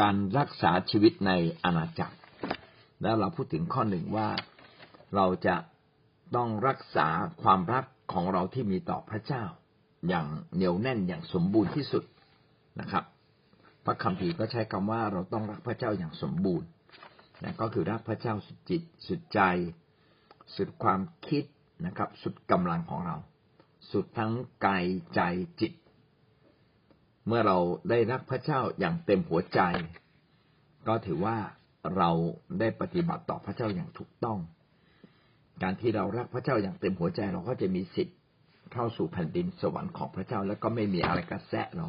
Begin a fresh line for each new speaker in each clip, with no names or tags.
การรักษาชีวิตในอาณาจักร แล้วเราพูดถึงข้อหนึ่งว่าเราจะต้องรักษาความรักของเราที่มีต่อพระเจ้า อย่างเหนียวแน่นอย่างสมบูรณ์ที่สุดนะครับ พระคัมภีร์ก็ใช้คำว่าเราต้องรักพระเจ้าอย่างสมบูรณ์นะก็คือรักพระเจ้าสุดจิตสุดใจ สุดความคิดนะครับ สุดกำลังของเรา สุดทั้งกายใจจิต เมื่อเราได้รักพระเจ้าอย่างเต็มหัวใจ ก็ถือว่าเราได้ปฏิบัติต่อพระเจ้าอย่างถูกต้อง การที่เรารักพระเจ้าอย่างเต็มหัวใจเราก็จะมีสิทธิ์เข้าสู่แผ่นดินสวรรค์ของพระเจ้า แล้วก็ไม่มีอะไรกระแสะเรา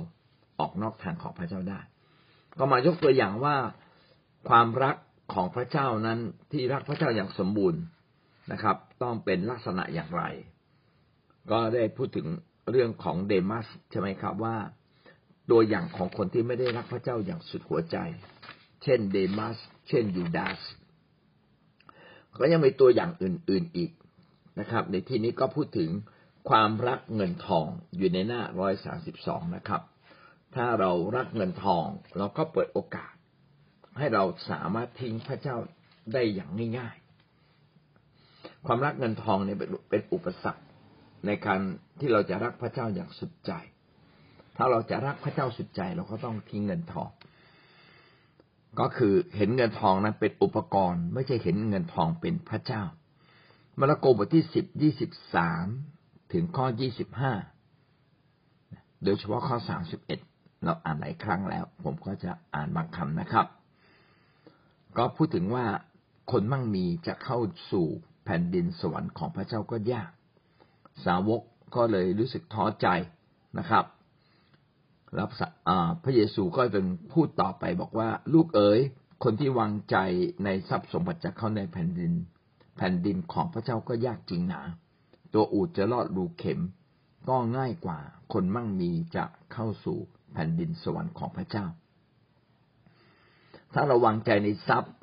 ออกนอกทางของพระเจ้าได้ ก็มายกตัวอย่างว่าความรักของพระเจ้านั้นที่รักพระเจ้าอย่างสมบูรณ์นะครับ ต้องเป็นลักษณะอย่างไร ก็ได้พูดถึงเรื่องของเดมัสใช่ไหมครับว่า ตัวอย่างของคนที่ไม่ได้รักพระเจ้าอย่างสุดหัวใจ เช่นเดมัส เช่นยูดาส ก็ยังมีตัวอย่างอื่น ๆอีกนะครับ ในที่นี้ก็พูดถึงความรักเงินทองอยู่ในหน้าร้อยสาสิบสองนะครับ ถ้าเรารักเงินทองเราก็เปิดโอกาส ให้เราสามารถทิ้งพระเจ้าได้อย่างง่ายๆ ความรักเงินทองเนี่ยเป็นอุปสรรคในการที่เราจะรักพระเจ้าอย่างสุดใจ ถ้าเราจะรักพระเจ้าสุดใจเราก็ต้องทิ้งเงินทอง ก็คือเห็นเงินทองนั้นเป็นอุปกรณ์ ไม่ใช่เห็นเงินทองเป็นพระเจ้า มาระโกบทที่สิบยี่สิบสามถึงข้อยี่สิบห้าโดยเฉพาะข้อสามสิบเอ็ดเราอ่านหลายครั้งแล้ว ผมก็จะอ่านบางคำนะครับ ก็พูดถึงว่าคนมั่งมีจะเข้าสู่แผ่นดินสวรรค์ของพระเจ้าก็ยาก สาวกก็เลยรู้สึกท้อใจนะครับ แล้วพระเยซูก็เป็นพูดต่อไปบอกว่า ลูกเอ๋ยคนที่วางใจในทรัพย์สมบัติจะเข้าในแผ่นดิน แผ่นดินของพระเจ้าก็ยากจริงหนา ตัวอูดจะรอดรูเข็ม ก็ง่ายกว่า คนมั่งมีจะเข้าสู่แผ่นดินสวรรค์ของพระเจ้า ถ้าเราวางใจในทรัพย์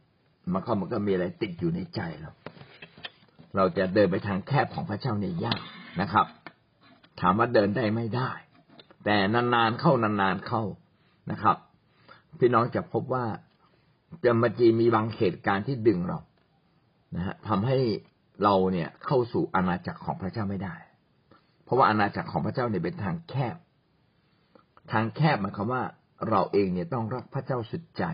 มันก็มันก็มีอะไรติดอยู่ในใจเราเราจะเดินไปทางแคบของพระเจ้าเนี่ยยากนะครับ ถามว่าเดินได้ไม่ได้ แต่นานๆเข้านานๆเข้านะครับ พี่น้องจะพบว่าจะมาจีมีบางเหตุการณ์ที่ดึงเรานะฮะทำให้เราเนี่ยเข้าสู่อาณาจักรของพระเจ้าไม่ได้ เพราะว่าอาณาจักรของพระเจ้าเนี่ยเป็นทางแคบ ทางแคบหมายความว่าเราเองเนี่ยต้องรักพระเจ้าสุดใจ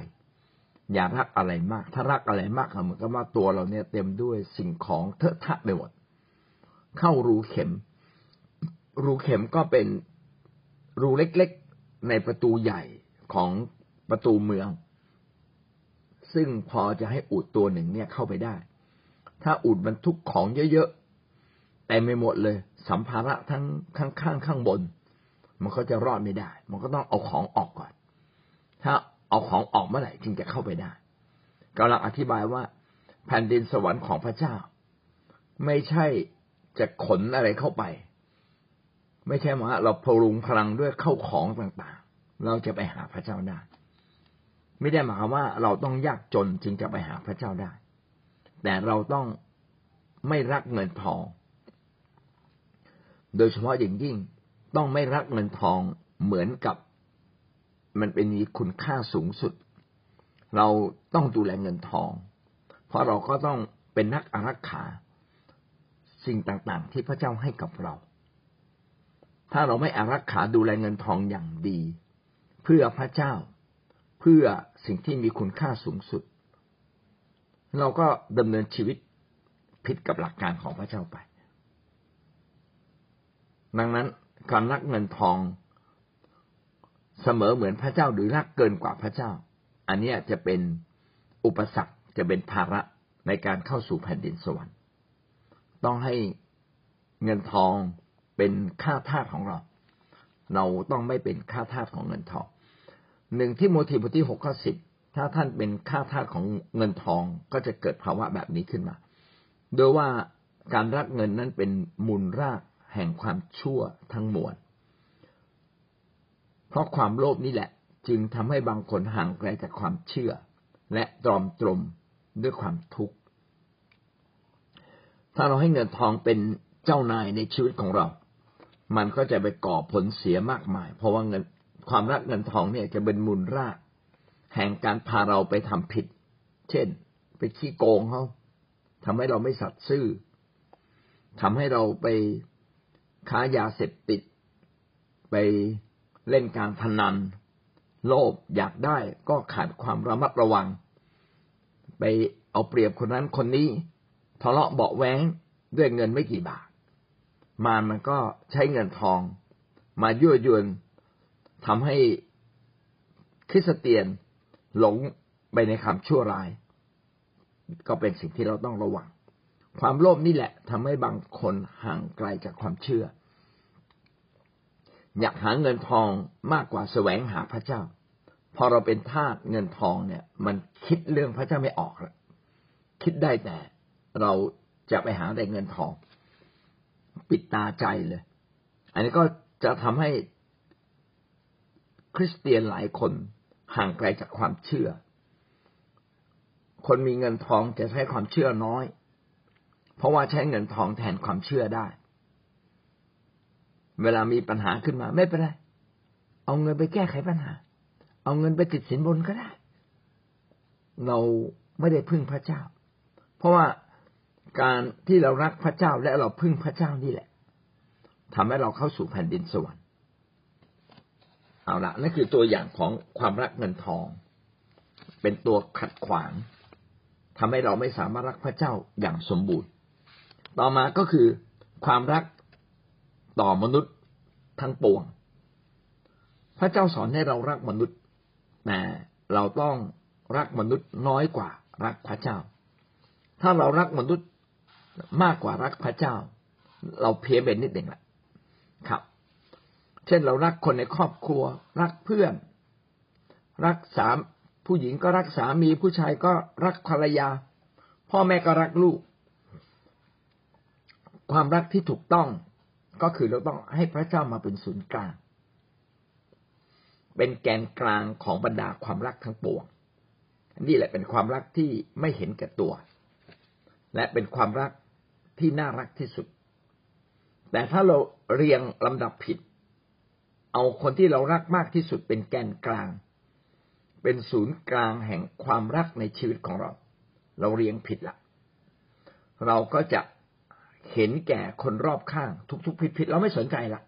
อย่ารักอะไรมาก ถ้ารักอะไรมากเหมือนกับว่าตัวเราเนี่ยเต็มด้วยสิ่งของเทอะทะไปหมด เข้ารูเข็ม รูเข็มก็เป็น รูเล็กๆในประตูใหญ่ของประตูเมือง ซึ่งพอจะให้อูดตัวหนึ่งเนี่ยเข้าไปได้ ถ้าอุดบรรทุกของเยอะๆแต่ไม่หมดเลย สัมภาระทั้งข้างข้างข้างบน มันก็จะรอดไม่ได้ มันก็ต้องเอาของออกก่อน ถ้าเอาของออกเมื่อไหร่จึงจะเข้าไปได้กำลังอธิบายว่า แผ่นดินสวรรค์ของพระเจ้า ไม่ใช่จะขนอะไรเข้าไป ไม่ใช่ว่าเราพลุงพลังด้วยเข้าของต่างๆ เราจะไปหาพระเจ้าได้ ไม่ได้หมายความว่าเราต้องยากจนจึงจะไปหาพระเจ้าได้ แต่เราต้องไม่รักเงินทอง โดยเฉพาะอย่างยิ่งต้องไม่รักเงินทองเหมือนกับ มันเป็นมีคุณค่าสูงสุด เราต้องดูแลเงินทอง เพราะเราก็ต้องเป็นนักอารักขา สิ่งต่างๆ ที่พระเจ้าให้กับเรา ถ้าเราไม่อารักขาดูแลเงินทองอย่างดี เพื่อพระเจ้า เพื่อสิ่งที่มีคุณค่าสูงสุด เราก็ดำเนินชีวิตผิดกับหลักการของพระเจ้าไป ดังนั้นการรักเงินทองเสมอเหมือนพระเจ้าหรือรักเกินกว่าพระเจ้า อันนี้จะเป็นอุปสรรคจะเป็นภาระในการเข้าสู่แผ่นดินสวรรค์ ต้องให้เงินทอง เป็นค่าทาสของเรา เราต้องไม่เป็นค่าทาสของเงินทองหนึ่งที่โมทีบทที่หกข้อสิบถ้าท่านเป็นค่าทาสของเงินทองก็จะเกิดภาวะแบบนี้ขึ้นมา โดยว่าการรักเงินนั้นเป็นมูลรากแห่งความชั่วทั้งมวล เพราะความโลภนี่แหละ จึงทำให้บางคนห่างไกลจากความเชื่อ และตรอมตรมด้วยความทุกข์ ถ้าเราให้เงินทองเป็นเจ้านายในชีวิตของเรา มันก็จะไปก่อผลเสียมากมาย เพราะว่าเงินความรักเงินทองเนี่ยจะเป็นมูลรากแห่งการพาเราไปทำผิด เช่น ไปขี้โกงเขาทำให้เราไม่สัตย์ซื่อทำให้เราไปค้ายาเสพติด ไปเล่นการพนัน โลภอยากได้ก็ขาดความระมัดระวัง ไปเอาเปรียบคนนั้นคนนี้ทะเลาะเบาแว้งด้วยเงินไม่กี่บาท มารมันก็ใช้เงินทอง มายั่วยวนทำให้คริสเตียนหลงไปในคำชั่วร้าย ก็เป็นสิ่งที่เราต้องระวัง ความโลภนี่แหละทำให้บางคนห่างไกลจากความเชื่อ อยากหาเงินทองมากกว่าแสวงหาพระเจ้า พอเราเป็นทาสเงินทองเนี่ย มันคิดเรื่องพระเจ้าไม่ออกละคิดได้แต่เราจะไปหาแต่เงินทอง ปิดตาใจเลย อันนี้ก็จะทำให้คริสเตียนหลายคนห่างไกลจากความเชื่อ คนมีเงินทองจะใช้ความเชื่อน้อย เพราะว่าใช้เงินทองแทนความเชื่อได้ เวลามีปัญหาขึ้นมาไม่เป็นไร เอาเงินไปแก้ไขปัญหา เอาเงินไปติดสินบนก็ได้ เราไม่ได้พึ่งพระเจ้า เพราะว่า การที่เรารักพระเจ้าและเราพึ่งพระเจ้านี่แหละทำให้เราเข้าสู่แผ่นดินสวรรค์เอาละนั่นคือตัวอย่างของความรักเงินทอง เป็นตัวขัดขวางทำให้เราไม่สามารถรักพระเจ้าอย่างสมบูรณ์ ต่อมาก็คือความรักต่อมนุษย์ทั้งปวง พระเจ้าสอนให้เรารักมนุษย์แต่เราต้องรักมนุษย์น้อยกว่ารักพระเจ้า ถ้าเรารักมนุษย์ มากกว่ารักพระเจ้า เราเพี้ยนไปนิดหนึ่งแหละครับ เช่นเรารักคนในครอบครัว รักเพื่อน รักสามผู้หญิงก็รักสามีผู้ชายก็รักภรรยา พ่อแม่ก็รักลูก ความรักที่ถูกต้องก็คือเราต้องให้พระเจ้ามาเป็นศูนย์กลาง เป็นแกนกลางของบรรดาความรักทั้งปวงนี่แหละเป็นความรักที่ไม่เห็นแก่ตัว และเป็นความรักที่น่ารักที่สุด แต่ถ้าเราเรียงลำดับผิด เอาคนที่เรารักมากที่สุดเป็นแกนกลาง เป็นศูนย์กลางแห่งความรักในชีวิตของเรา เราเรียงผิดละเราก็จะเห็นแก่คนรอบข้าง ทุกๆผิดๆเราไม่สนใจละ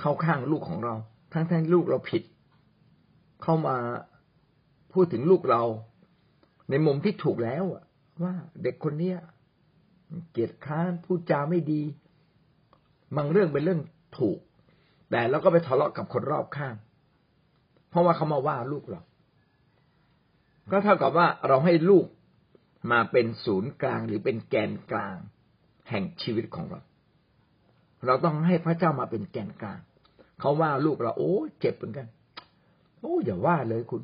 เข้าข้างลูกของเรา ทั้งๆลูกเราผิด เข้ามาพูดถึงลูกเรา ในมุมที่ถูกแล้วว่าเด็กคนเนี้ยเกียจค้านพูดจาไม่ดีบางเรื่องเป็นเรื่องถูก แต่เราก็ไปทะเลาะกับคนรอบข้าง เพราะว่าเขามาว่าลูกเรา ก็เท่ากับว่าเราให้ลูกมาเป็นศูนย์กลางหรือเป็นแกนกลาง แห่งชีวิตของเรา เราต้องให้พระเจ้ามาเป็นแกนกลาง เขาว่าลูกเราโอ้เจ็บเหมือนกัน โอ้อย่าว่าเลยคุณ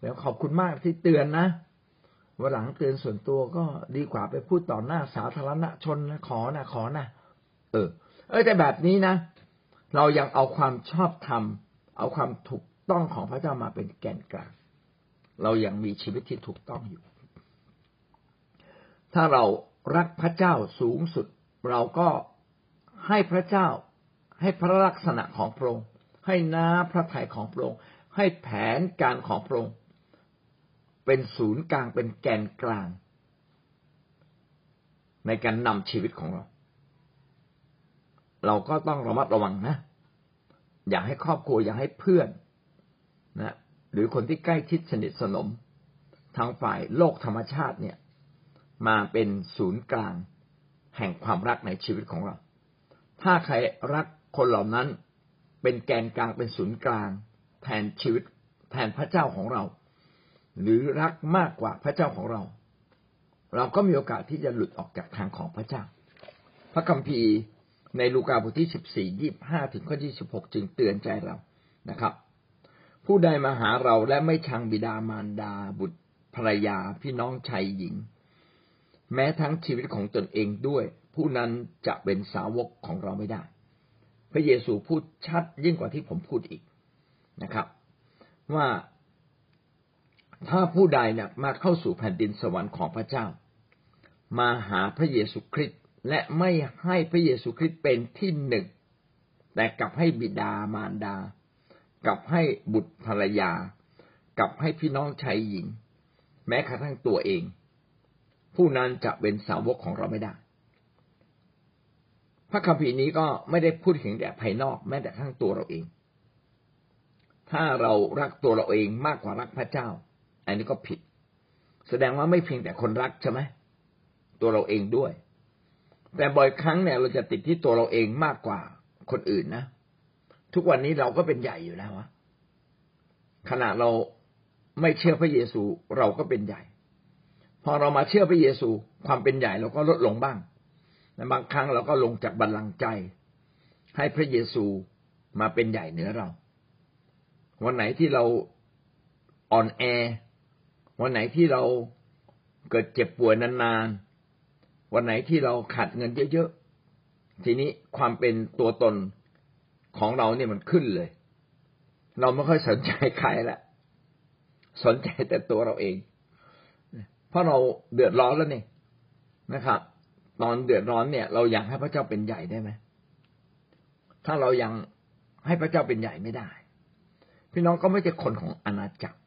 แล้วขอบคุณมากที่เตือนนะ วันหลังเตือนส่วนตัวก็ดีกว่าไปพูดต่อหน้าสาธารณชนนะขอนะขอนะเออ เออแต่แบบนี้นะ เรายังเอาความชอบธรรม เอาความถูกต้องของพระเจ้ามาเป็นแกนกลาง เรายังมีชีวิตที่ถูกต้องอยู่ ถ้าเรารักพระเจ้าสูงสุด เราก็ให้พระเจ้า ให้พระลักษณะของพระองค์ให้น้าพระทัยของพระองค์ให้แผนการของพระองค์ เป็นศูนย์กลางเป็นแกนกลาง ในการนำชีวิตของเรา เราก็ต้องระมัดระวังนะ อย่าให้ครอบครัวอย่าให้เพื่อนนะหรือคนที่ใกล้ชิดสนิทสนม ทางฝ่ายโลกธรรมชาติเนี่ย มาเป็นศูนย์กลาง แห่งความรักในชีวิตของเรา ถ้าใครรักคนเหล่านั้นเป็นแกนกลางเป็นศูนย์กลาง แทนชีวิตแทนพระเจ้าของเรา หรือรักมากกว่าพระเจ้าของเรา เราก็มีโอกาสที่จะหลุดออกจากทางของพระเจ้า พระคัมภีร์ในลูกาบทที่สิบสี่ยี่ห้าถึงข้อที่สิบหกจึงเตือนใจเรานะครับ ผู้ใดมาหาเราและไม่ชังบิดามารดาบุตรภรรยาพี่น้องชายหญิง แม้ทั้งชีวิตของตนเองด้วย ผู้นั้นจะเป็นสาวกของเราไม่ได้ พระเยซูพูดชัดยิ่งกว่าที่ผมพูดอีกนะครับ ว่า ถ้าผู้ใดเนี่ยมาเข้าสู่แผ่นดินสวรรค์ของพระเจ้า มาหาพระเยซูคริสต์และไม่ให้พระเยซูคริสต์เป็นที่หนึ่ง แต่กลับให้บิดามารดา กลับให้บุตรภรรยา กลับให้พี่น้องชายหญิง แม้กระทั่งตัวเอง ผู้นั้นจะเป็นสาวกของเราไม่ได้ พระคัมภีร์นี้ก็ไม่ได้พูดถึงแต่ภายนอกแม้แต่ทั้งตัวเราเอง ถ้าเรารักตัวเราเองมากกว่ารักพระเจ้า อันนี้ก็ผิด แสดงว่าไม่เพียงแต่คนรักใช่ไหมตัวเราเองด้วย แต่บ่อยครั้งเนี่ยเราจะติดที่ตัวเราเองมากกว่าคนอื่นนะทุกวันนี้เราก็เป็นใหญ่อยู่แล้วะขณะเราไม่เชื่อพระเยซูเราก็เป็นใหญ่ พอเรามาเชื่อพระเยซู ความเป็นใหญ่เราก็ลดลงบ้างในบางครั้งเราก็ลงจากบัลลังก์ใจ ให้พระเยซูมาเป็นใหญ่เหนือเรา วันไหนที่เราอ่อนแอ วันไหนที่เราเกิดเจ็บป่วยนานๆ วันไหนที่เราขาดเงินเยอะๆ ทีนี้ความเป็นตัวตนของเราเนี่ยมันขึ้นเลย เราไม่ค่อยสนใจใครละ สนใจแต่ตัวเราเอง เพราะเราเดือดร้อนแล้วนี่นะครับ ตอนเดือดร้อนเนี่ย เราอยากให้พระเจ้าเป็นใหญ่ได้ไหม ถ้าเรายังให้พระเจ้าเป็นใหญ่ไม่ได้ พี่น้องก็ไม่ใช่คนของอาณาจักร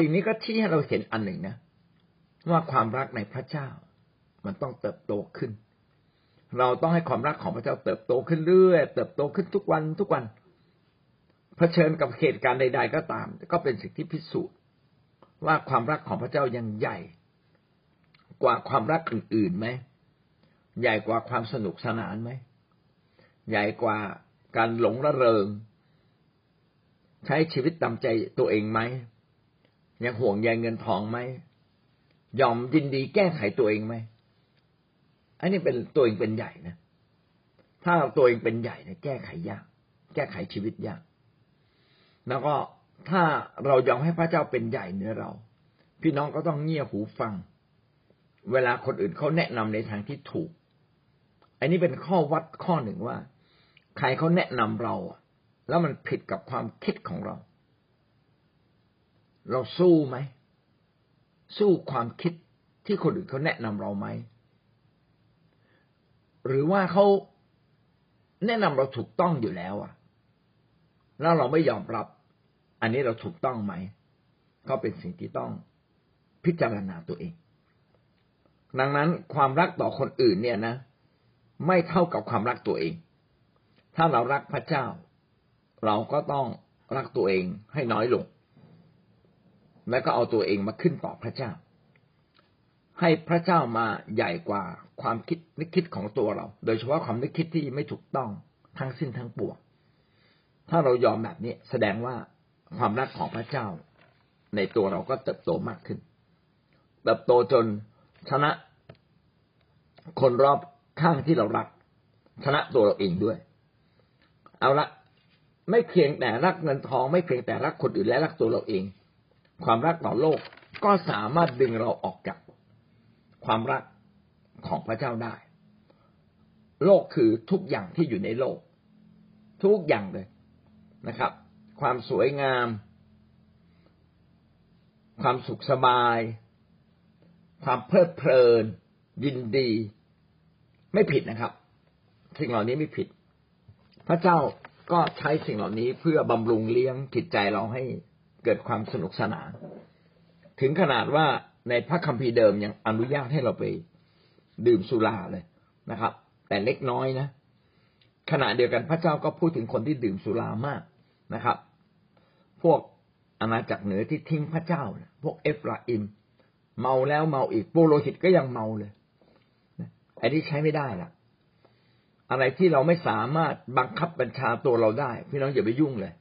สิ่งนี้ก็ชี้ให้เราเห็นอันหนึ่งนะ ว่าความรักในพระเจ้า มันต้องเติบโตขึ้น เราต้องให้ความรักของพระเจ้าเติบโตขึ้นเรื่อยเติบโตขึ้นทุกวันทุกวันเผชิญกับเหตุการณ์ใด ๆ ก็ตาม ก็เป็นสิ่งที่พิสูจน์ ว่าความรักของพระเจ้ายังใหญ่ กว่าความรักอื่นๆไหมใหญ่กว่าความสนุกสนานไหมใหญ่กว่าการหลงระเริง ใช้ชีวิตตามใจตัวเองไหม ยังห่วงใยเงินทองไหมยอมยินดีแก้ไขตัวเองไหมอันนี้เป็นตัวเองเป็นใหญ่นะถ้าตัวเองเป็นใหญ่เนี่ยแก้ไขยาก แก้ไขชีวิตยาก แล้วก็ถ้าเรายอมให้พระเจ้าเป็นใหญ่เหนือเรา พี่น้องก็ต้องเงี่ยหูฟัง เวลาคนอื่นเขาแนะนำในทางที่ถูก อันนี้เป็นข้อวัดข้อหนึ่งว่า ใครเขาแนะนำเราแล้วมันผิดกับความคิดของเรา เราสู้ไหม สู้ความคิดที่คนอื่นเขาแนะนำเราไหม หรือว่าเขาแนะนำเราถูกต้องอยู่แล้วอะ แล้วเราไม่ยอมรับ อันนี้เราถูกต้องไหม ก็เป็นสิ่งที่ต้องพิจารณาตัวเอง ดังนั้นความรักต่อคนอื่นเนี่ยนะ ไม่เท่ากับความรักตัวเอง ถ้าเรารักพระเจ้า เราก็ต้องรักตัวเองให้น้อยลง แล้วก็เอาตัวเองมาขึ้นต่อพระเจ้า ให้พระเจ้ามาใหญ่กว่าความคิดนึกคิดของตัวเรา โดยเฉพาะความนึกคิดที่ไม่ถูกต้องทั้งสิ้นทั้งปวงถ้าเรายอมแบบนี้แสดงว่าความรักของพระเจ้า ในตัวเราก็เติบโตมากขึ้น เติบโตจนชนะคนรอบข้างที่เรารัก ชนะตัวเราเองด้วย เอาละไม่เพียงแต่รักเงินทอง ไม่เพียงแต่รักคนอื่นและรักตัวเราเอง ความรักต่อโลกก็สามารถดึงเราออกจากความรักของพระเจ้าได้ โลกคือทุกอย่างที่อยู่ในโลก ทุกอย่างเลยนะครับ ความสวยงาม ความสุขสบาย ความเพลิดเพลิน ยินดี ไม่ผิดนะครับสิ่งเหล่านี้ไม่ผิด พระเจ้าก็ใช้สิ่งเหล่านี้เพื่อบำรุงเลี้ยงจิตใจเราให้ เกิดความสนุกสนาน ถึงขนาดว่าในพระคัมภีร์เดิมยังอนุญาตให้เราไปดื่มสุราเลยนะครับ แต่เล็กน้อยนะ ขณะเดียวกันพระเจ้าก็พูดถึงคนที่ดื่มสุรามากนะครับ พวกอาณาจักรเหนือที่ทิ้งพระเจ้า พวกเอฟราอิม เมาแล้วเมาอีกโปโลหิตก็ยังเมาเลยอันนี้ใช้ไม่ได้ล่ะ อะไรที่เราไม่สามารถบังคับบัญชาตัวเราได้ พี่น้องอย่าไปยุ่งเลย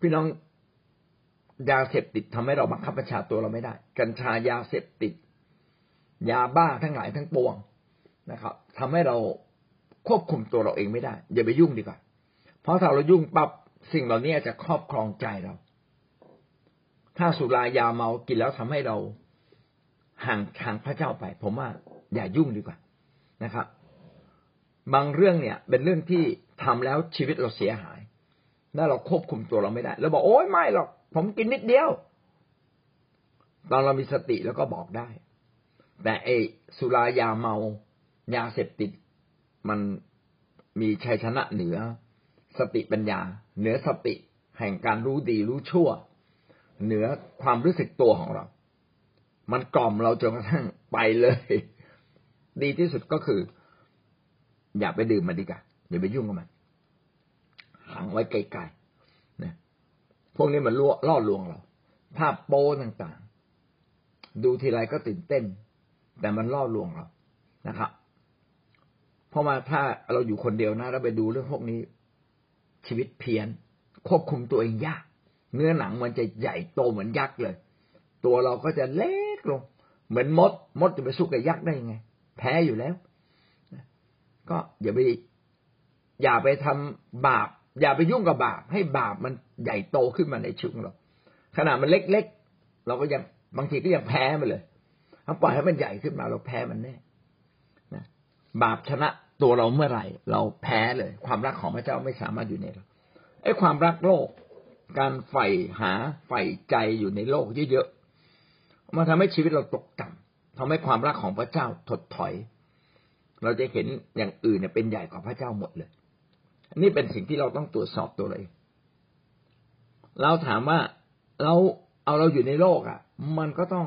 พี่น้อง ยาเสพติดทำให้เราบังคับบัญชาตัวเราไม่ได้ กัญชายาเสพติด ยาบ้าทั้งหลายทั้งปวงนะครับทำให้เราควบคุมตัวเราเองไม่ได้ อย่าไปยุ่งดีกว่า เพราะถ้าเรายุ่งปับ๊บสิ่งเหล่านี้จะครอบครองใจเรา ถ้าสุรายาเมากินแล้วทำให้เราห่างห่างพระเจ้าไป ผมว่าอย่ายุ่งดีกว่านะครับ บางเรื่องเนี่ย เป็นเรื่องที่ทำแล้วชีวิตเราเสียหาย แล้วเราควบคุมตัวเราไม่ได้เราบอกโอ๊ยไม่หรอก ผมกินนิดเดียว ตอนเรามีสติแล้วก็บอกได้ แต่ไอสุรายาเมายาเสพติด มันมีชัยชนะเหนือ สติปัญญา เหนือสติแห่งการรู้ดีรู้ชั่ว เหนือความรู้สึกตัวของเรา มันกล่อมเราจนกระทั่งไปเลย ดีที่สุดก็คือ อย่าไปดื่มมันดีกว่าอย่าไปยุ่งกับมันขังไว้ไกลๆ พวกนี้มันล่อล่อลวงเราภาพโป้ต่างๆ ดูทีไรก็ตื่นเต้น แต่มันล่อลวงเรานะครับเพราะว่าถ้าเราอยู่คนเดียวนะเราไปดูเรื่องพวกนี้ ชีวิตเพี้ยน ควบคุมตัวเองยาก เนื้อหนังมันจะใหญ่โตเหมือนยักษ์เลย ตัวเราก็จะเล็กลง เหมือนมด มดจะไปสู้กับยักษ์ได้ยังไง แพ้อยู่แล้ว ก็อย่าไปอย่าไปทำบาป อย่าไปยุ่งกับบาป ให้บาปมันใหญ่โตขึ้นมาในชีวิตของเราขนาดมันเล็กๆ เราก็ยังบางทีก็ยังแพ้มันเลยถ้าปล่อยให้มันใหญ่ขึ้นมาเราแพ้มันแน่นะบาปชนะตัวเราเมื่อไหร่ เราแพ้เลย ความรักของพระเจ้าไม่สามารถอยู่ในเราไอ้ความรักโลก การใฝ่หาใฝ่ใจอยู่ในโลกเยอะๆมันทำให้ชีวิตเราตกต่ำทำให้ความรักของพระเจ้าถดถอย เราจะเห็นอย่างอื่นเนี่ยเป็นใหญ่กว่าพระเจ้าหมดเลย นี่เป็นสิ่งที่เราต้องตรวจสอบตัวเลยเราถามว่าเราเอาเราอยู่ในโลกอะ มันก็ต้อง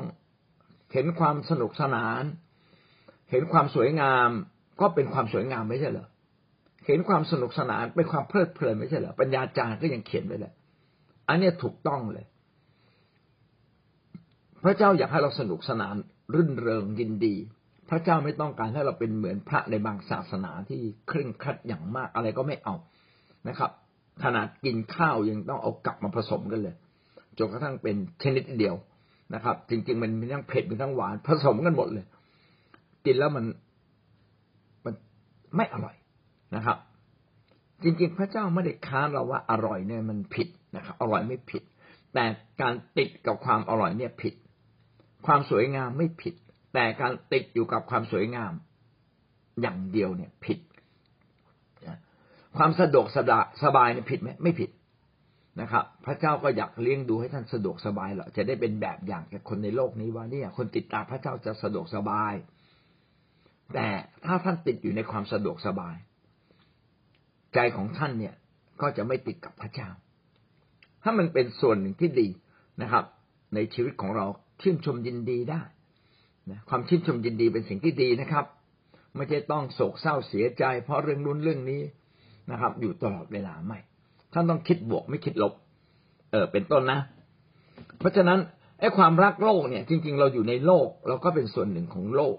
เห็นความสนุกสนาน เห็นความสวยงาม ก็เป็นความสวยงามไม่ใช่เหรอเห็นความสนุกสนานเป็นความเพลิดเพลินไม่ใช่เหรอปัญญาจารย์ก็ยังเขียนไว้เลยอันนี้ถูกต้องเลย พระเจ้าอยากให้เราสนุกสนานรื่นเริงยินดี พระเจ้าไม่ต้องการให้เราเป็นเหมือนพระในบางศาสนาที่เคร่งครัดอย่างมากอะไรก็ไม่เอานะครับ ขนาดกินข้าวยังต้องเอากลับมาผสมกันเลยจนกระทั่งเป็นชนิดเดียวนะครับ จริง ๆ มันมีทั้งเผ็ดมีทั้งหวานผสมกันหมดเลย กินแล้วมันมันไม่อร่อยนะครับ จริง ๆ พระเจ้าไม่ได้ค้านเราว่าอร่อยเนี่ยมันผิดนะครับอร่อยไม่ผิด แต่การติดกับความอร่อยเนี่ยผิด ความสวยงามไม่ผิด แต่การติดอยู่กับความสวยงาม อย่างเดียวเนี่ยผิด ความสะดวกสบายเนี่ยผิดไหมไม่ผิดนะครับ พระเจ้าก็อยากเลี้ยงดูให้ท่านสะดวกสบายเหรอจะได้เป็นแบบอย่างแก่คนในโลกนี้ว่าเนี่ยคนติดตามพระเจ้าจะสะดวกสบาย แต่ถ้าท่านติดอยู่ในความสะดวกสบาย ใจของท่านเนี่ยก็จะไม่ติดกับพระเจ้า ถ้ามันเป็นส่วนหนึ่งที่ดีนะครับ ในชีวิตของเราชื่นชมยินดีได้ ความชื่นชมยินดีเป็นสิ่งที่ดีนะครับ ไม่ใช่ต้องโศกเศร้าเสียใจ เพราะเรื่องนู้นเรื่องนี้นะครับ อยู่ตลอดเวลาไม่ท่านต้องคิดบวกไม่คิดลบ เออเป็นต้นนะ เพราะฉะนั้นไอ้ความรักโลกเนี่ย จริง ๆ เราอยู่ในโลก เราก็เป็นส่วนหนึ่งของโลก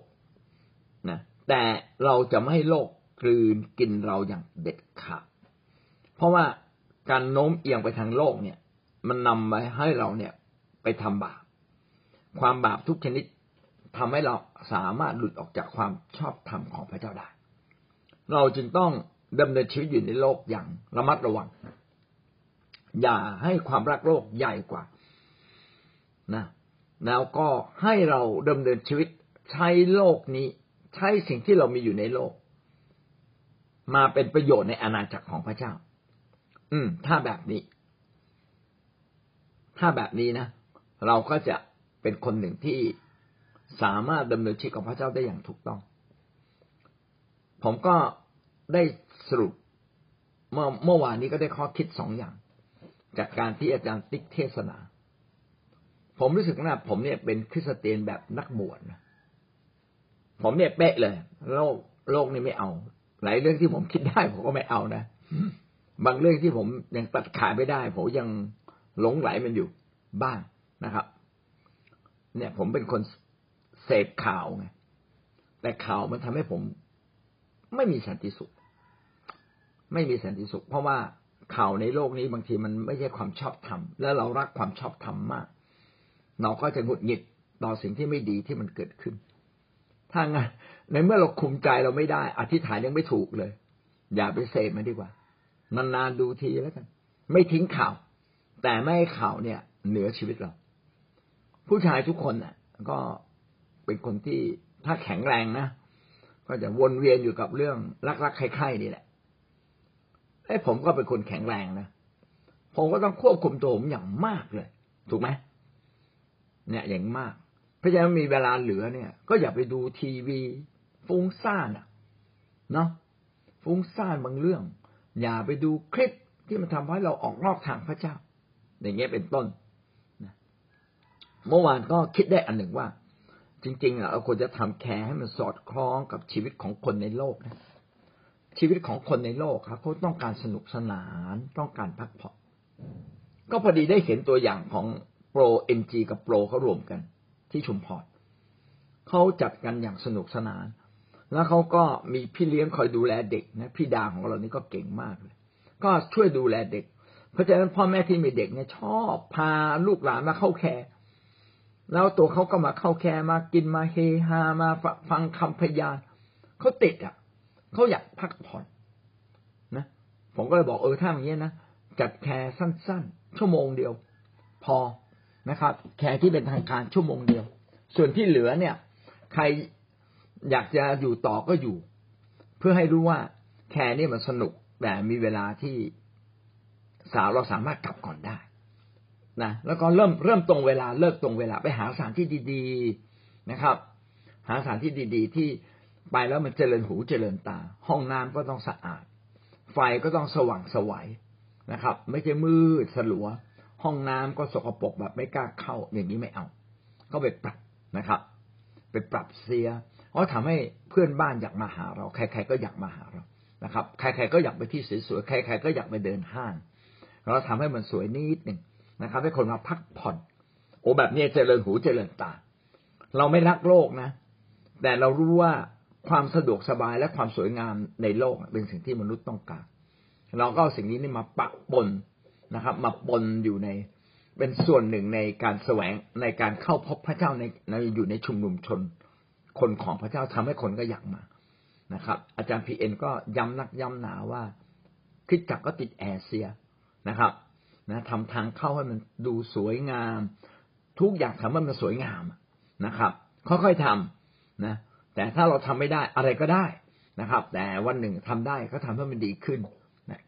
นะแต่เราจะไม่ให้โลกกลืนกินเราอย่างเด็ดขาดเพราะว่าการโน้มเอียงไปทางโลกเนี่ย มันนำไปให้เราเนี่ย ไปทำบาปความบาปทุกชนิด ทำให้เราสามารถหลุดออกจากความชอบธรรมของพระเจ้าได้ เราจึงต้องดำเนินชีวิตอยู่ในโลกอย่างระมัดระวัง อย่าให้ความรักโลกใหญ่กว่านะแล้วก็ให้เราดำเนินชีวิตใช้โลกนี้ใช้สิ่งที่เรามีอยู่ในโลก มาเป็นประโยชน์ในอาณาจักรของพระเจ้า อืม ถ้าแบบนี้ ถ้าแบบนี้นะ เราก็จะเป็นคนหนึ่งที่ สามารถดำเนินชีวิตของพระเจ้าได้อย่างถูกต้อง ผมก็ได้สรุปเมื่อเมื่อวานนี้ก็ได้ข้อคิดสองอย่าง จากการที่อาจารย์ติ๊กเทศนา ผมรู้สึกว่าผมเนี่ยเป็นคริสเตียนแบบนักบวชนะผมเนี่ยเป๊ะเลยโลกโลกนี้ไม่เอา หลายเรื่องที่ผมคิดได้ผมก็ไม่เอานะบางเรื่องที่ผมยังตัดขาดไม่ได้ ผมยังหลงไหลมันอยู่บ้างนะครับ เนี่ย ผมเป็นคน เสพข่าวไงแต่ข่าวมันทำให้ผมไม่มีสันติสุข ไม่มีสันติสุข เพราะว่าข่าวในโลกนี้บางทีมันไม่ใช่ความชอบธรรมและเรารักความชอบธรรมมาก เราก็จะหงุดหงิดต่อสิ่งที่ไม่ดีที่มันเกิดขึ้น ถ้าไงในเมื่อเราคุมใจเราไม่ได้ อธิษฐานยังไม่ถูกเลย อย่าไปเสพมันดีกว่านานๆดูทีแล้วกัน ไม่ทิ้งข่าว แต่ไม่ให้ข่าวเนี่ย เหนือชีวิตเรา ผู้ชายทุกคนน่ะ ก็ เป็นคนที่ถ้าแข็งแรงนะก็จะวนเวียนอยู่กับเรื่องรักๆใคร่ๆนี่แหละไอ้ผมก็เป็นคนแข็งแรงนะผมก็ต้องควบคุมตัวผมอย่างมากเลย ถูกไหมเนี่ยอย่างมาก เพราะฉะนั้นมีเวลาเหลือเนี่ย ก็อย่าไปดูทีวีฟุ้งซ่านอะเนาะฟุ้งซ่านบางเรื่อง อย่าไปดูคลิปที่มันทำให้เราออกนอกทางพระเจ้า อย่างเงี้ยเป็นต้นเมื่อวานก็คิดได้อันหนึ่งว่า จริงๆเราควรจะทำแคร์ให้มันสอดคล้องกับชีวิตของคนในโลกนะชีวิตของคนในโลกครับเขาต้องการสนุกสนานต้องการพักผ่อนก็พอดีได้เห็นตัวอย่างของโปรเอ็นจีกับโปรเขารวมกัน ที่ชุมพรเขาจัดกันอย่างสนุกสนาน แล้วเขาก็มีพี่เลี้ยงคอยดูแลเด็กนะพี่ดาของเรานี่ก็เก่งมากเลย ก็ช่วยดูแลเด็ก เพราะฉะนั้นพ่อแม่ที่มีเด็กเนี่ยชอบพาลูกหลานมาเข้า care แล้วตัวเขาก็มาเข้า care มากินมาเฮฮามาฟังคำพยานเขาติดอะเขาอยากพักผ่อนนะ ผมก็เลยบอกเออถ้าอย่างนี้นะจัด care สั้นๆ ชั่วโมงเดียว พอนะครับ care ที่เป็นทางการชั่วโมงเดียว ส่วนที่เหลือเนี่ย ใครอยากจะอยู่ต่อก็อยู่ เพื่อให้รู้ว่าแคร์นี่มันสนุกแต่มีเวลาที่สาวเราสามารถกลับก่อนได้ นะแล้วก็เริ่มเริ่มตรงเวลาเลิกตรงเวลาไปหาสถานที่ดี ๆนะครับ หาสถานที่ดี ๆ ที่ไปแล้วมันเจริญหูเจริญตา ห้องน้ำก็ต้องสะอาด ไฟก็ต้องสว่างสวัยนะครับ ไม่ใช่มืดสลัว ห้องน้ำก็สกปรกแบบไม่กล้าเข้าอย่างนี้ไม่เอา ก็ไปปรับนะครับ ไปปรับเสียเพราะทำให้เพื่อนบ้านอยากมาหาเรา ใคร ๆ ก็อยากมาหาเรานะครับ ใคร ๆ ก็อยากไปที่สวยๆใคร ๆ ก็อยากไปเดินห้าง เราทำให้มันสวยนิดหนึ่ง นะครับ ให้คนมาพักผ่อน โอ้แบบนี้เจริญหูเจริญตา เราไม่รักโลกนะ แต่เรารู้ว่าความสะดวกสบายและความสวยงามในโลกเป็นสิ่งที่มนุษย์ต้องการ เราก็เอาสิ่งนี้นี่มาปะปนนะครับ มาปนอยู่ในเป็นส่วนหนึ่งในการแสวงในการเข้าพบพระเจ้าในในอยู่ในชุมนุมชน คนของพระเจ้าทำให้คนก็อยากมานะครับ อาจารย์พีเอ็นก็ย้ำนักย้ำหนาว่าคิดจักก็ติดแอร์เซียนะครับ นะทำทางเข้าให้มันดูสวยงาม ทุกอย่างทำให้มันสวยงามนะครับ ค่อยๆทำนะ แต่ถ้าเราทำไม่ได้อะไรก็ได้นะครับ แต่วันหนึ่งทำได้ก็ทำให้มันดีขึ้นนะ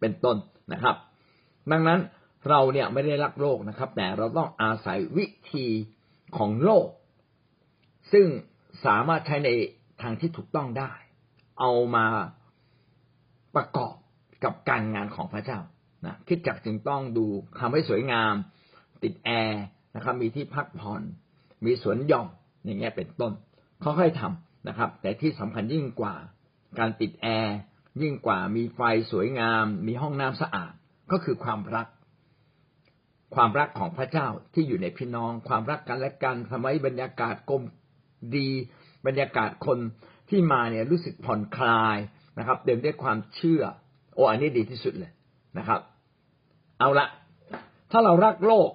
เป็นต้นนะครับ ดังนั้นเราเนี่ยไม่ได้รักโลกนะครับ แต่เราต้องอาศัยวิธีของโลก ซึ่งสามารถใช้ในทางที่ถูกต้องได้ เอามาประกอบกับการงานของพระเจ้า นะคิดจักจึงต้องดูทำให้สวยงาม ติดแอร์นะครับ มีที่พักผ่อนมีสวนหย่อมอย่างเงี้ยเป็นต้นเขาค่อยๆทำนะครับ แต่ที่สำคัญยิ่งกว่า การติดแอร์ยิ่งกว่ามีไฟสวยงาม มีห้องน้ำสะอาดก็คือความรัก ความรักของพระเจ้าที่อยู่ในพี่น้อง ความรักกันและกันทำให้บรรยากาศกลมดี บรรยากาศคนที่มาเนี่ยรู้สึกผ่อนคลายนะครับเดินด้วยความเชื่อ โอ้อันนี้ดีที่สุดเลยนะครับ เอาละถ้าเรารักโลก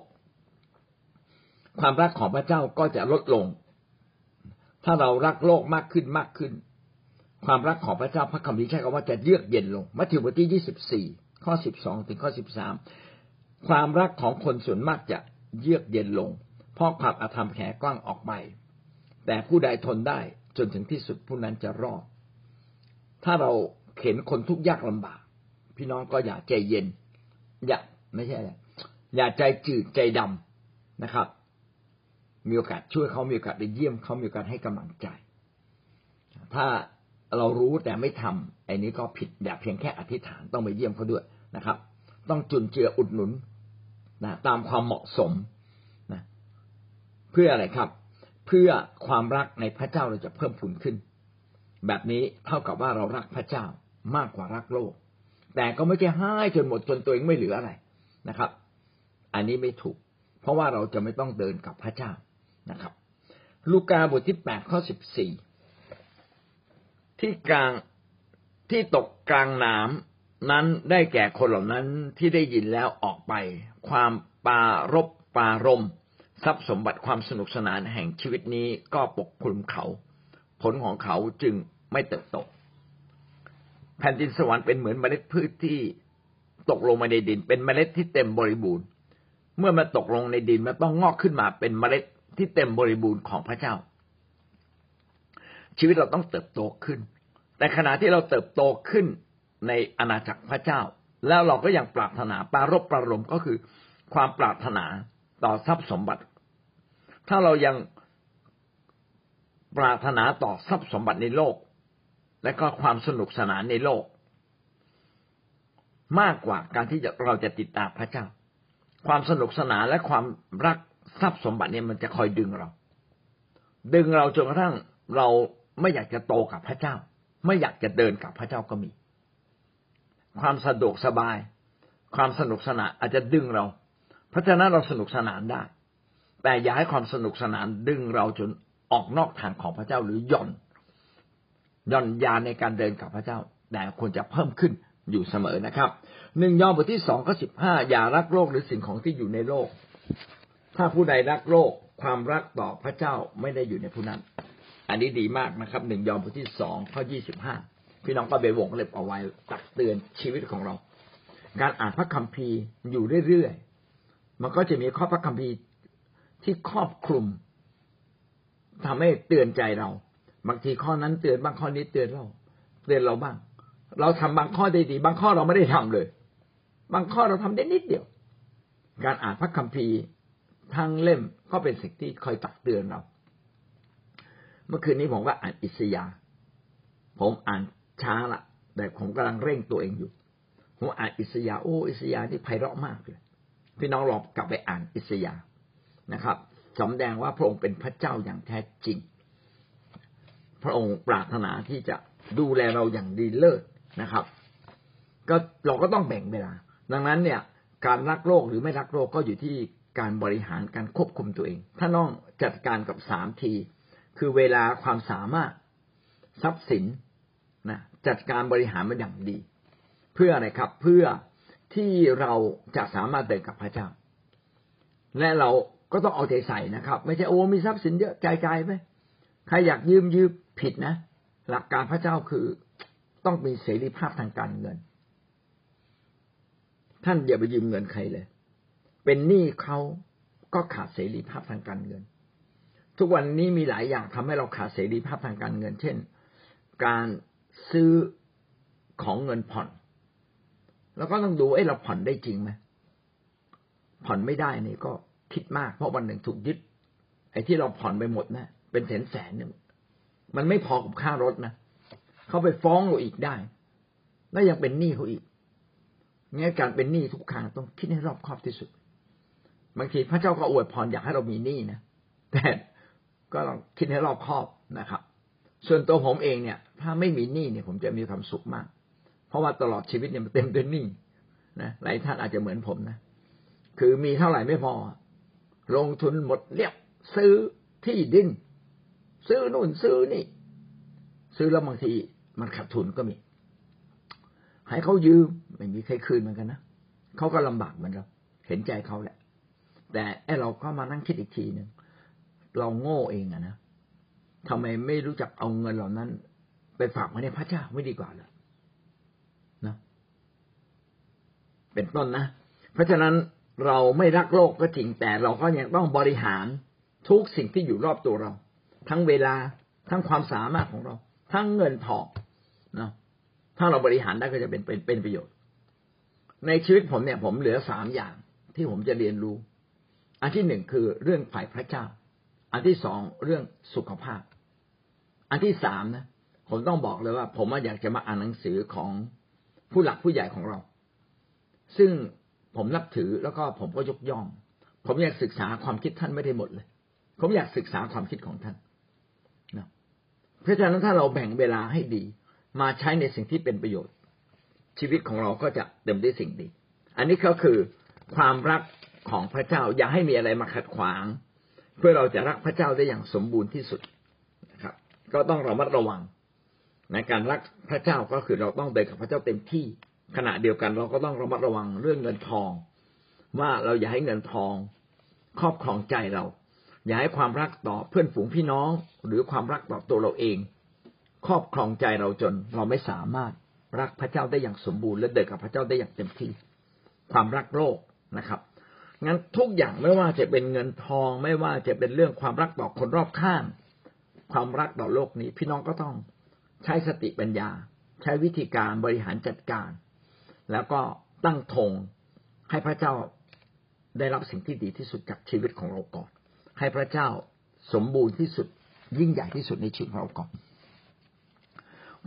ความรักของพระเจ้าก็จะลดลง ถ้าเรารักโลกมากขึ้นมากขึ้น ความรักของพระเจ้าพระคำนี้ใช้คำว่าจะเยือกเย็นลงมัทธิวบทที่ยี่สิบสี่ข้อสิบสองถึงข้อสิบสามความรักของคนส่วนมากจะเยือกเย็นลง เพราะความอาธรรมแขกว้างออกไปแต่ผู้ใดทนได้จนถึงที่สุดผู้นั้นจะรอด ถ้าเราเห็นคนทุกข์ยากลำบาก พี่น้องก็อย่าใจเย็น อย่าไม่ใช่อย่าใจจืดใจดำนะครับ มีโอกาสช่วยเขามีโอกาสไปเยี่ยมเขามีโอกาสให้กำลังใจ ถ้าเรารู้แต่ไม่ทำไอ้นี้ก็ผิดแบบเพียงแค่อธิษฐานต้องไปเยี่ยมเขาด้วยนะครับ ต้องจุนเจืออุดหนุนนะตามความเหมาะสมนะเพื่ออะไรครับ เพื่อความรักในพระเจ้าเราจะเพิ่มพูนขึ้น แบบนี้เท่ากับว่าเรารักพระเจ้ามากกว่ารักโลก แต่ก็ไม่ใช่ให้จนหมดจนตัวเองไม่เหลืออะไรนะครับ อันนี้ไม่ถูก เพราะว่าเราจะไม่ต้องเดินกับพระเจ้านะครับ ลูกาบทที่แปดข้อสิบสี่ที่กลางที่ตกกลางน้ำนั้นได้แก่คนเหล่านั้นที่ได้ยินแล้วออกไป ความปารบปารมทรัพย์สมบัติความสนุกสนานแห่งชีวิตนี้ก็ปกคลุมเขา ผลของเขาจึงไม่เติบโต แผ่นดินสวรรค์เป็นเหมือนเมล็ดพืชที่ตกลงมาในดิน เป็นเมล็ดที่เต็มบริบูรณ์ เมื่อมันตกลงในดินมันต้องงอกขึ้นมาเป็นเมล็ดที่เต็มบริบูรณ์ของพระเจ้า ชีวิตเราต้องเติบโตขึ้น แต่ขณะที่เราเติบโตขึ้นในอาณาจักรพระเจ้า แล้วเราก็ยังปรารถนาปารบประรมก็คือ ความปรารถนาต่อทรัพย์สมบัติ ถ้าเรายังปรารถนาต่อทรัพย์สมบัติในโลก และก็ความสนุกสนานในโลก มากกว่าการที่เราจะติดตามพระเจ้า ความสนุกสนานและความรักทรัพย์สมบัติเนี่ยมันจะคอยดึงเรา ดึงเราจนกระทั่งเราไม่อยากจะโตกับพระเจ้า ไม่อยากจะเดินกับพระเจ้าก็มี ความสะดวกสบาย ความสนุกสนานอาจจะดึงเรา เพราะฉะนั้นเราสนุกสนานได้ แต่อย่าให้ความสนุกสนานดึงเราจนออกนอกทางของพระเจ้าหรือหย่อน ย่อนยานในการเดินกับพระเจ้า แต่ควรจะเพิ่มขึ้นอยู่เสมอนะครับหนึ่งยอห์นบทที่สองข้อสิบห้าอย่ารักโลกหรือสิ่งของที่อยู่ในโลก ถ้าผู้ใดรักโลกความรักต่อพระเจ้าไม่ได้อยู่ในผู้นั้น อันนี้ดีมากนะครับหนึ่งยอห์นบทที่สองข้อยี่สิบห้าพี่น้องก็เบวงเล็บเอาไว้ตักเตือนชีวิตของเรา การอ่านพระคัมภีร์อยู่เรื่อยๆมันก็จะมีข้อพระคัมภีร์ที่ครอบคลุมทำให้เตือนใจเรา บางทีข้อนั้นเตือนบางข้อนี้เตือนเรา เตือนเราบ้าง เราทำบางข้อได้ดี บางข้อเราไม่ได้ทำเลย บางข้อเราทำได้นิดเดียว การอ่านพระคัมภีร์ทั้งเล่มก็เป็นสิ่งที่คอยตักเตือนเรา เมื่อคืนนี้ผมก็อ่านอิสยา ผมอ่านช้าละแต่ผมกำลังเร่งตัวเองอยู่ ผมอ่านอิสยาโอ้อิสยาที่ไพเราะมากเลย พี่น้องลองกลับไปอ่านอิสยานะครับสำแดงว่าพระองค์เป็นพระเจ้าอย่างแท้จริง พระองค์ปรารถนาที่จะดูแลเราอย่างดีเลิศนะครับ ก็เราก็ต้องแบ่งเวลา ดังนั้นเนี่ย การรักโลกหรือไม่รักโลกก็อยู่ที่การบริหารการควบคุมตัวเอง ถ้าน้องจัดการกับสามที คือเวลาความสามารถทรัพย์สินนะจัดการบริหารมันอย่างดี เพื่ออะไรครับ เพื่อที่เราจะสามารถเดินกับพระเจ้า และเราก็ต้องเอาใจใส่นะครับ ไม่ใช่โอ้มีทรัพย์สินเยอะใจใจไปใครอยากยืมยืมผิดนะ หลักการพระเจ้าคือต้องมีเสรีภาพทางการเงิน ท่านอย่าไปยืมเงินใครเลย เป็นหนี้เขาก็ขาดเสรีภาพทางการเงิน ทุกวันนี้มีหลายอย่างทำให้เราขาดเสรีภาพทางการเงิน เช่น การซื้อของเงินผ่อน แล้วก็ต้องดูไอ้เราผ่อนได้จริงไหมผ่อนไม่ได้นี่ก็คิดมาก เพราะวันหนึ่งถูกยึดไอ้ที่เราผ่อนไปหมดนะเป็นแสนแสนเนี่ย มันไม่พอกับค่ารถนะเขาไปฟ้องเราอีกได้ แล้วยังเป็นหนี้เขาอีกงั้นการเป็นหนี้ทุกครั้งต้องคิดให้รอบคอบที่สุดบางทีพระเจ้าก็อวยพรอยากให้เรามีหนี้นะแต่ก็ต้องคิดให้รอบคอบนะครับ ส่วนตัวผมเองเนี่ย ถ้าไม่มีหนี้เนี่ย ผมจะมีความสุขมาก เพราะว่าตลอดชีวิตเนี่ยมันเต็มด้วยหนี้นะหลายท่านอาจจะเหมือนผมนะคือมีเท่าไหร่ไม่พอ ลงทุนหมดเรียบซื้อที่ดิน ซื้อนู่นซื้อนี่ ซื้อแล้วบางทีมันขาดทุนก็มี ให้เขายืมไม่มีใครคืนเหมือนกันนะเขาก็ลำบากเหมือนเราเห็นใจเขาแหละ แต่ไอเราก็มานั่งคิดอีกทีหนึ่งเราโง่เองอะนะทำไมไม่รู้จักเอาเงินเหล่านั้น ไปฝากไว้ในพระเจ้าไม่ดีกว่าเลยนะเป็นต้นนะเพราะฉะนั้นเราไม่รักโลกก็จริงแต่เราก็ยังต้องบริหารทุกสิ่งที่อยู่รอบตัวเรา ทั้งเวลาทั้งความสามารถของเรา ทั้งเงินทองนะถ้าเราบริหารได้ก็จะเป็นเป็นเป็นประโยชน์ ในชีวิตผมเนี่ย ผมเหลือสามอย่างที่ผมจะเรียนรู้ อันที่หนึ่งคือเรื่องฝ่ายพระเจ้า อันที่สองเรื่องสุขภาพ อันที่สามนะผมต้องบอกเลยว่า ผมอยากจะมาอ่านหนังสือของผู้หลักผู้ใหญ่ของเรา ซึ่งผมนับถือแล้วก็ผมก็ยกย่อง ผมอยากศึกษาความคิดท่านไม่ได้หมดเลย ผมอยากศึกษาความคิดของท่าน เพราะฉะนั้นถ้าเราแบ่งเวลาให้ดี มาใช้ในสิ่งที่เป็นประโยชน์ ชีวิตของเราก็จะเต็มด้วยสิ่งดี อันนี้ก็คือความรักของพระเจ้าอย่าให้มีอะไรมาขัดขวาง เพื่อเราจะรักพระเจ้าได้อย่างสมบูรณ์ที่สุดนะครับ ก็ต้องระมัดระวัง ในการรักพระเจ้าก็คือเราต้องเดินกับพระเจ้าเต็มที่ ขณะเดียวกันเราก็ต้องระมัดระวังเรื่องเงินทอง ว่าเราอย่าให้เงินทองครอบครองใจเรา อย่าให้ความรักต่อเพื่อนฝูงพี่น้อง หรือความรักต่อตัวเราเอง ครอบครองใจเราจนเราไม่สามารถรักพระเจ้าได้อย่างสมบูรณ์และเดินกับพระเจ้าได้อย่างเต็มที่ ความรักโลกนะครับงั้นทุกอย่างไม่ว่าจะเป็นเงินทอง ไม่ว่าจะเป็นเรื่องความรักต่อคนรอบข้าง ความรักต่อโลกนี้ พี่น้องก็ต้องใช้สติปัญญา ใช้วิธีการบริหารจัดการ แล้วก็ตั้งธงให้พระเจ้าได้รับสิ่งที่ดีที่สุดจากชีวิตของเราก่อน ให้พระเจ้าสมบูรณ์ที่สุด ยิ่งใหญ่ที่สุดในชีวิตของเราก่อน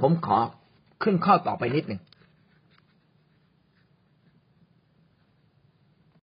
ผมขอขึ้นข้อต่อไปนิดหนึ่ง